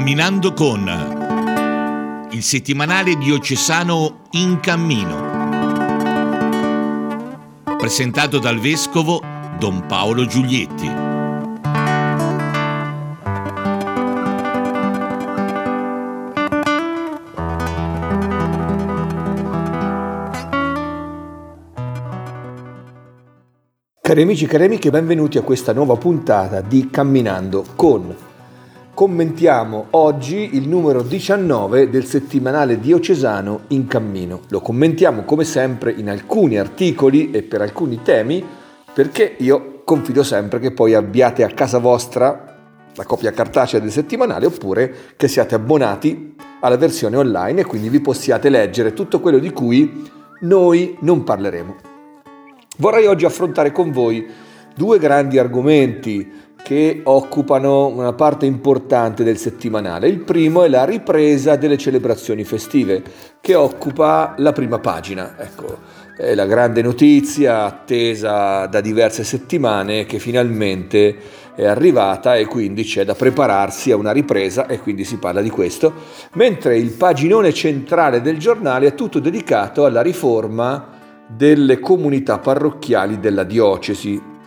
Camminando con il settimanale diocesano In Cammino. Presentato dal vescovo Don Paolo Giulietti. Cari amici e cari amiche, benvenuti a questa nuova puntata di Camminando con. Commentiamo oggi il numero 19 del settimanale diocesano In Cammino. Lo commentiamo come sempre in alcuni articoli e per alcuni temi perché io confido sempre che poi abbiate a casa vostra la copia cartacea del settimanale oppure che siate abbonati alla versione online e quindi vi possiate leggere tutto quello di cui noi non parleremo. Vorrei oggi affrontare con voi due grandi argomenti che occupano una parte importante del settimanale. Il primo è la ripresa delle celebrazioni festive, che occupa la prima pagina. Ecco, è la grande notizia attesa da diverse settimane che finalmente è arrivata e quindi c'è da prepararsi a una ripresa e quindi si parla di questo, mentre il paginone centrale del giornale è tutto dedicato alla riforma delle comunità parrocchiali della diocesi.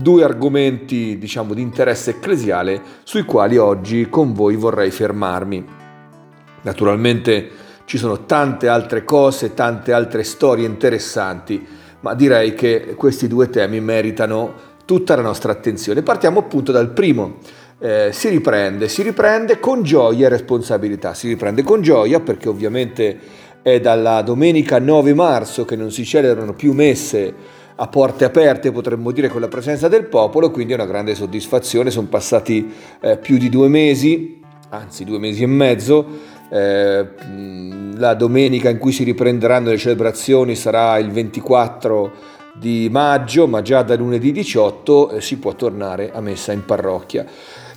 Due argomenti, diciamo, di interesse ecclesiale sui quali oggi con voi vorrei fermarmi. Naturalmente ci sono tante altre cose, tante altre storie interessanti, ma direi che questi due temi meritano tutta la nostra attenzione. Partiamo appunto dal primo. Eh, si riprende, si riprende con gioia e responsabilità. Si riprende con gioia perché ovviamente è dalla domenica 9 marzo che non si celebrano più messe a porte aperte, potremmo dire, con la presenza del popolo, quindi è una grande soddisfazione. Sono passati eh, più di due mesi, anzi due mesi e mezzo. Eh, la domenica in cui si riprenderanno le celebrazioni sarà il 24 di maggio, ma già da lunedì 18 eh, si può tornare a messa in parrocchia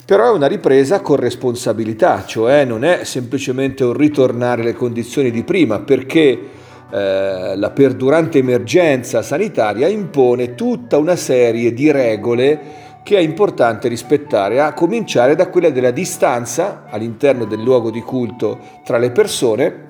però è una ripresa con responsabilità, cioè non è semplicemente un ritornare alle condizioni di prima, perché eh, la perdurante emergenza sanitaria impone tutta una serie di regole che è importante rispettare, a cominciare da quella della distanza all'interno del luogo di culto tra le persone,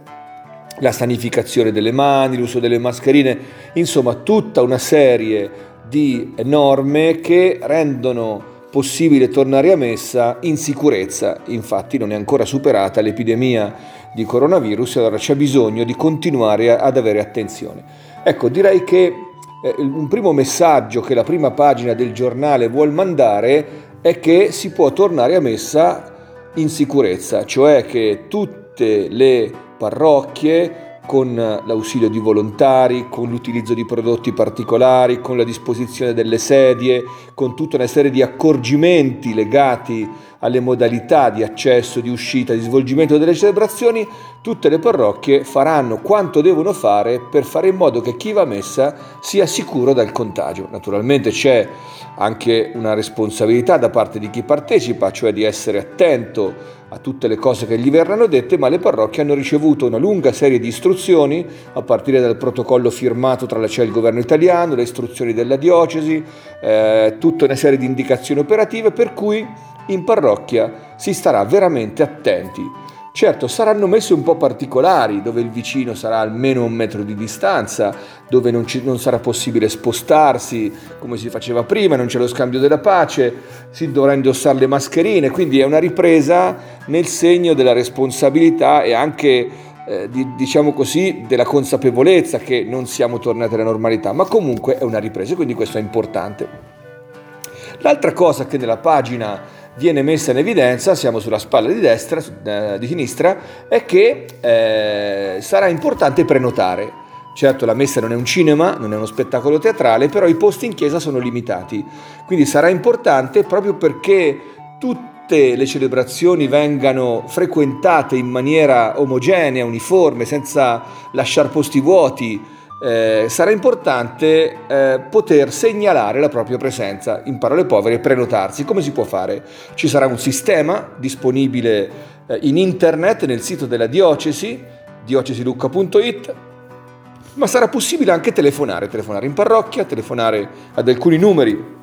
la sanificazione delle mani, l'uso delle mascherine, insomma tutta una serie di norme che rendono possibile tornare a messa in sicurezza. Infatti non è ancora superata l'epidemia di coronavirus allora c'è bisogno di continuare ad avere attenzione. Ecco, direi che eh, un primo messaggio che la prima pagina del giornale vuol mandare è che si può tornare a messa in sicurezza, cioè che tutte le parrocchie con l'ausilio di volontari, con l'utilizzo di prodotti particolari, con la disposizione delle sedie, con tutta una serie di accorgimenti legati alle modalità di accesso, di uscita, di svolgimento delle celebrazioni, tutte le parrocchie faranno quanto devono fare per fare in modo che chi va a messa sia sicuro dal contagio. Naturalmente c'è anche una responsabilità da parte di chi partecipa, cioè di essere attento a tutte le cose che gli verranno dette, ma le parrocchie hanno ricevuto una lunga serie di istruzioni, a partire dal protocollo firmato tra la CE e il governo italiano, le istruzioni della diocesi, eh, tutta una serie di indicazioni operative, per cui in parrocchia si starà veramente attenti Certo, saranno messe un po' particolari, dove il vicino sarà almeno un metro di distanza, dove non, ci, non, sarà possibile spostarsi come si faceva prima, non c'è lo scambio della pace, si dovrà indossare le mascherine, quindi è una ripresa nel segno della responsabilità e anche, eh, di, diciamo così, della consapevolezza che non siamo tornati alla normalità, ma comunque è una ripresa, quindi questo è importante. L'altra cosa che nella pagina viene messa in evidenza, siamo sulla spalla di destra, eh, di sinistra, è che eh, sarà importante prenotare. Certo la messa non è un cinema, non è uno spettacolo teatrale, però i posti in chiesa sono limitati. Quindi sarà importante proprio perché tutte le celebrazioni vengano frequentate in maniera omogenea, uniforme, senza lasciare posti vuoti, eh, sarà importante eh, poter segnalare la propria presenza, in parole povere, prenotarsi. Come si può fare? Ci sarà un sistema disponibile eh, in internet nel sito della diocesi, diocesilucca.it, ma sarà possibile anche telefonare, telefonare in parrocchia, telefonare ad alcuni numeri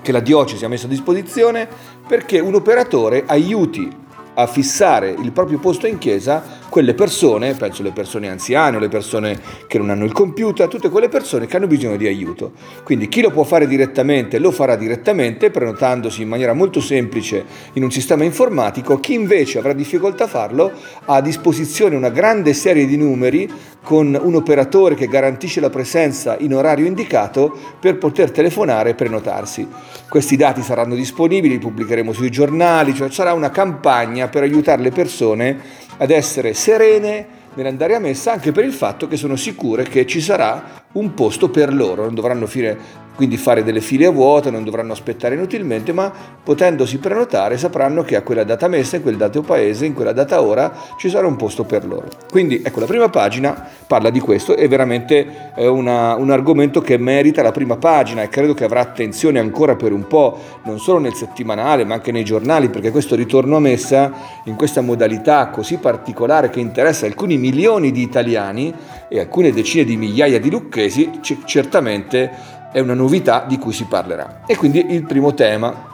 che la diocesi ha messo a disposizione perché un operatore aiuti a fissare il proprio posto in chiesa quelle persone, penso le persone anziane, le persone che non hanno il computer, tutte quelle persone che hanno bisogno di aiuto. Quindi chi lo può fare direttamente lo farà direttamente prenotandosi in maniera molto semplice in un sistema informatico, chi invece avrà difficoltà a farlo ha a disposizione una grande serie di numeri con un operatore che garantisce la presenza in orario indicato per poter telefonare e prenotarsi. Questi dati saranno disponibili, li pubblicheremo sui giornali, cioè sarà una campagna per aiutare le persone ad essere serene nell'andare a messa anche per il fatto che sono sicure che ci sarà un posto per loro, non dovranno fare quindi fare delle file a vuoto, non dovranno aspettare inutilmente, ma potendosi prenotare sapranno che a quella data messa, in quel dato paese, in quella data ora ci sarà un posto per loro. Quindi ecco, la prima pagina parla di questo, è veramente una, un argomento che merita la prima pagina e credo che avrà attenzione ancora per un po', non solo nel settimanale, ma anche nei giornali, perché questo ritorno a messa in questa modalità così particolare che interessa alcuni milioni di italiani e alcune decine di migliaia di lucchesi, c- certamente è una novità di cui si parlerà. E quindi il primo tema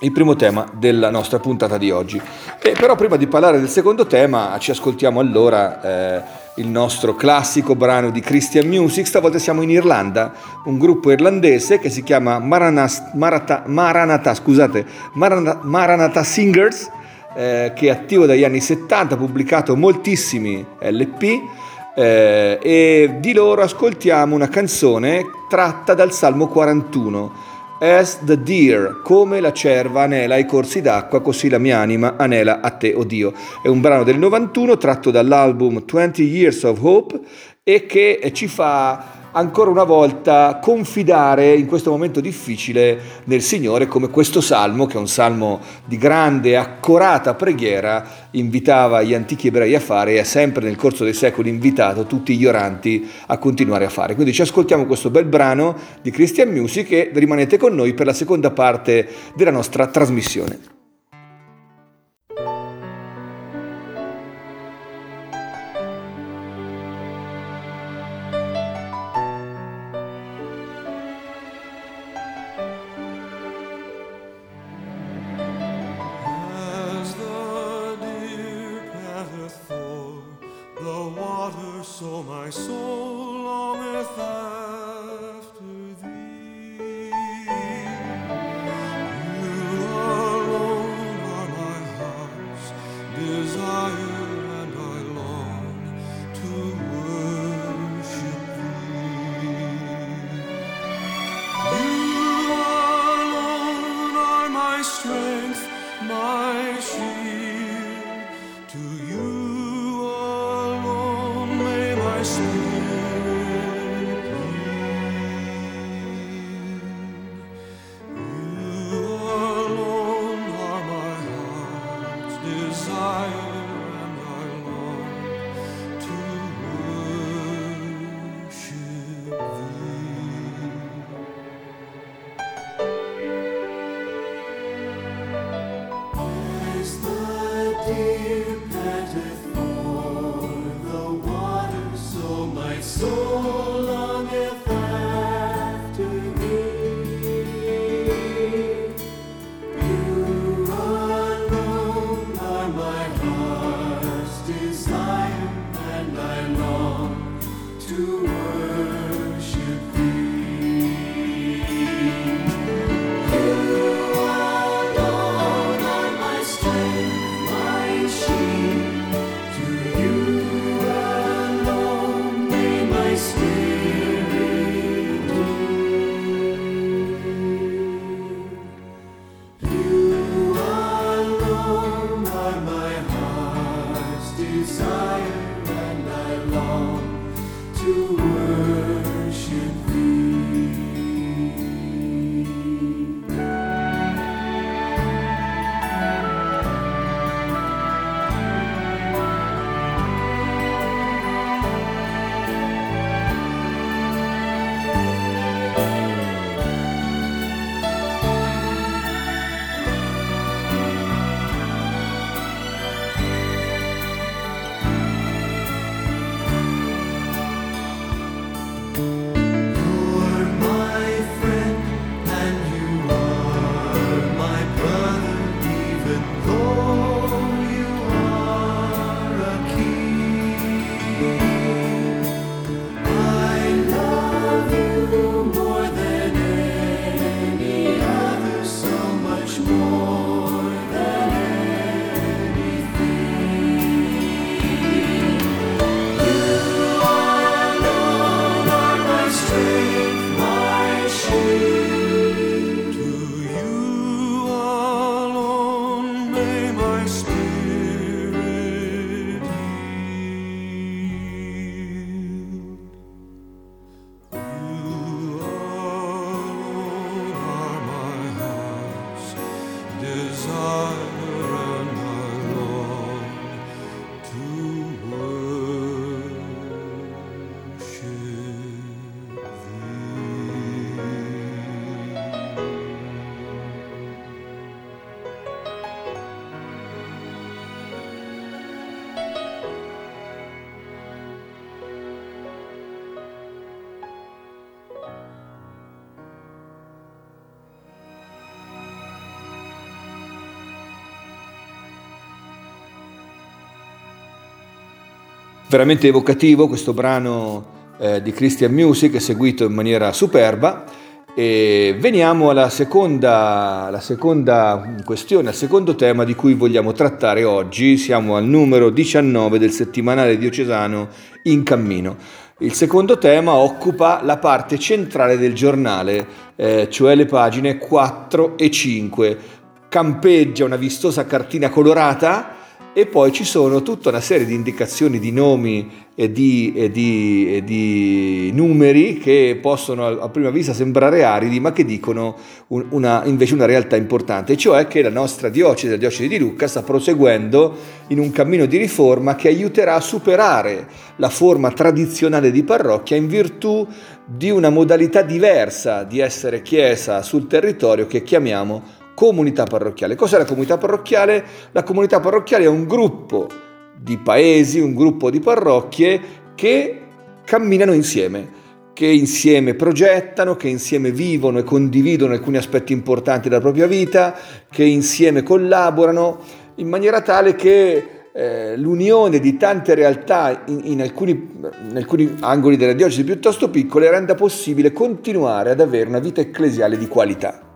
il primo tema della nostra puntata di oggi. E però prima di parlare del secondo tema ci ascoltiamo allora eh, il nostro classico brano di Christian Music, stavolta siamo in Irlanda, un gruppo irlandese che si chiama Maranas, Marata, Maranatha, scusate, Maranatha, Maranatha Singers, eh, che è attivo dagli anni 70, ha pubblicato moltissimi LP eh, e di loro ascoltiamo una canzone tratta dal Salmo 41. As the deer, come la cerva anela ai corsi d'acqua, così la mia anima anela a te, oh Dio. È un brano del 91 tratto dall'album 20 Years of Hope e che ci fa ancora una volta confidare in questo momento difficile nel Signore come questo salmo, che è un salmo di grande accorata preghiera, invitava gli antichi ebrei a fare e ha sempre nel corso dei secoli invitato tutti gli oranti a continuare a fare. Quindi ci ascoltiamo questo bel brano di Christian Music e rimanete con noi per la seconda parte della nostra trasmissione. desire. Veramente evocativo questo brano eh, di Christian Music, eseguito in maniera superba. E veniamo alla seconda, alla seconda questione, al secondo tema di cui vogliamo trattare oggi. Siamo al numero 19 del settimanale diocesano In Cammino. Il secondo tema occupa la parte centrale del giornale, eh, cioè le pagine 4 e 5. Campeggia una vistosa cartina colorata e poi ci sono tutta una serie di indicazioni di nomi e di, e di, e di numeri che possono a prima vista sembrare aridi ma che dicono una, invece una realtà importante, cioè che la nostra diocesi, la diocesi di Lucca, sta proseguendo in un cammino di riforma che aiuterà a superare la forma tradizionale di parrocchia in virtù di una modalità diversa di essere chiesa sul territorio che chiamiamo comunità parrocchiale. Cos'è la comunità parrocchiale? La comunità parrocchiale è un gruppo di paesi, un gruppo di parrocchie che camminano insieme, che insieme progettano, che insieme vivono e condividono alcuni aspetti importanti della propria vita, che insieme collaborano in maniera tale che eh, l'unione di tante realtà in, in, alcuni, in, alcuni, angoli della diocesi piuttosto piccole renda possibile continuare ad avere una vita ecclesiale di qualità.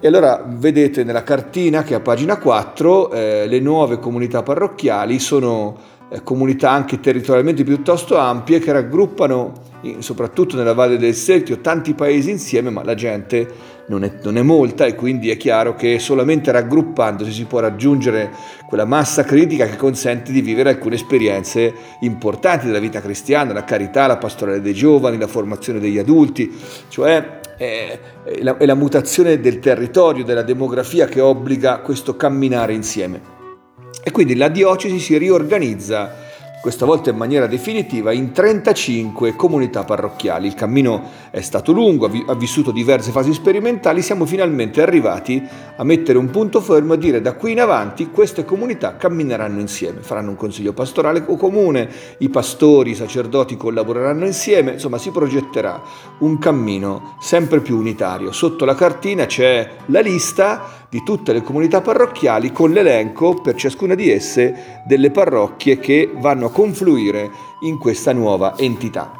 E allora vedete nella cartina che a pagina 4 eh, le nuove comunità parrocchiali sono eh, comunità anche territorialmente piuttosto ampie che raggruppano soprattutto nella Valle del Seltio tanti paesi insieme ma la gente non è, non è, molta e quindi è chiaro che solamente raggruppandosi si può raggiungere quella massa critica che consente di vivere alcune esperienze importanti della vita cristiana, la carità, la pastorale dei giovani, la formazione degli adulti, cioè è, la, è la mutazione del territorio, della demografia che obbliga questo camminare insieme. E quindi la diocesi si riorganizza questa volta in maniera definitiva, in 35 comunità parrocchiali. Il cammino è stato lungo, ha vissuto diverse fasi sperimentali, siamo finalmente arrivati a mettere un punto fermo e dire da qui in avanti queste comunità cammineranno insieme, faranno un consiglio pastorale o comune, i pastori, i sacerdoti collaboreranno insieme, insomma si progetterà un cammino sempre più unitario. Sotto la cartina c'è la lista di tutte le comunità parrocchiali con l'elenco per ciascuna di esse delle parrocchie che vanno a confluire in questa nuova entità.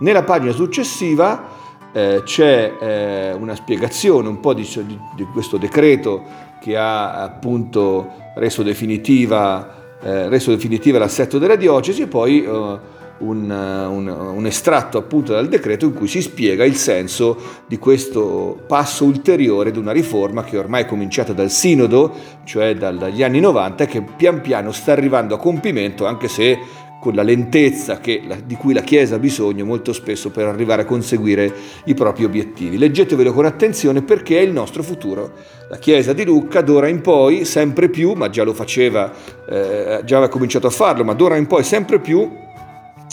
Nella pagina successiva eh, c'è eh, una spiegazione un po' di, di, di, questo decreto che ha appunto reso definitiva, eh, reso definitiva l'assetto della diocesi e poi eh, un, un, un, estratto appunto dal decreto in cui si spiega il senso di questo passo ulteriore di una riforma che ormai è cominciata dal Sinodo, cioè dagli anni 90, che pian piano sta arrivando a compimento, anche se con la lentezza che, di cui la Chiesa ha bisogno molto spesso per arrivare a conseguire i propri obiettivi. Leggetevelo con attenzione perché è il nostro futuro. La Chiesa di Lucca d'ora in poi sempre più, ma già lo faceva, eh, già aveva cominciato a farlo, ma d'ora in poi sempre più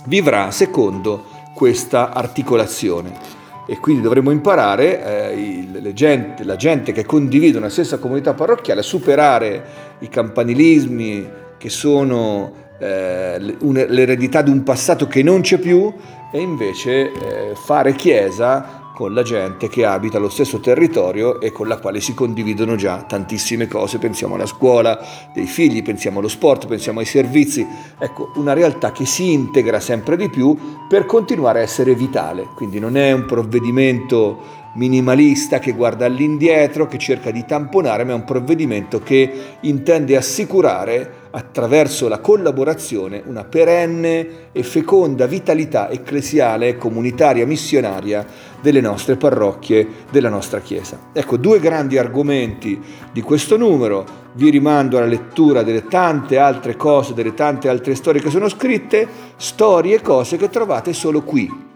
vivrà secondo questa articolazione. E quindi dovremo imparare, eh, gente, la gente che condivide una stessa comunità parrocchiale, a superare i campanilismi che sono eh, l'eredità di un passato che non c'è più e invece eh, fare chiesa con la gente che abita lo stesso territorio e con la quale si condividono già tantissime cose. Pensiamo alla scuola dei figli, pensiamo allo sport, pensiamo ai servizi. Ecco, una realtà che si integra sempre di più per continuare a essere vitale. Quindi non è un provvedimento minimalista che guarda all'indietro, che cerca di tamponare, ma è un provvedimento che intende assicurare attraverso la collaborazione una perenne e feconda vitalità ecclesiale, comunitaria, missionaria delle nostre parrocchie, della nostra Chiesa. Ecco, due grandi argomenti di questo numero, vi rimando alla lettura delle tante altre cose, delle tante altre storie che sono scritte, storie e cose che trovate solo qui.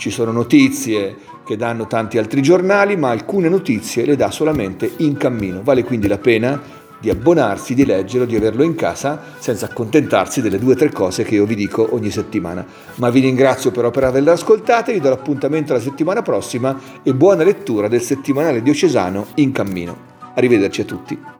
Ci sono notizie che danno tanti altri giornali, ma alcune notizie le dà solamente in cammino. Vale quindi la pena di abbonarsi, di leggerlo, di averlo in casa senza accontentarsi delle due o tre cose che io vi dico ogni settimana. Ma vi ringrazio però per averle ascoltate, vi do l'appuntamento la settimana prossima e buona lettura del settimanale diocesano in cammino. Arrivederci a tutti.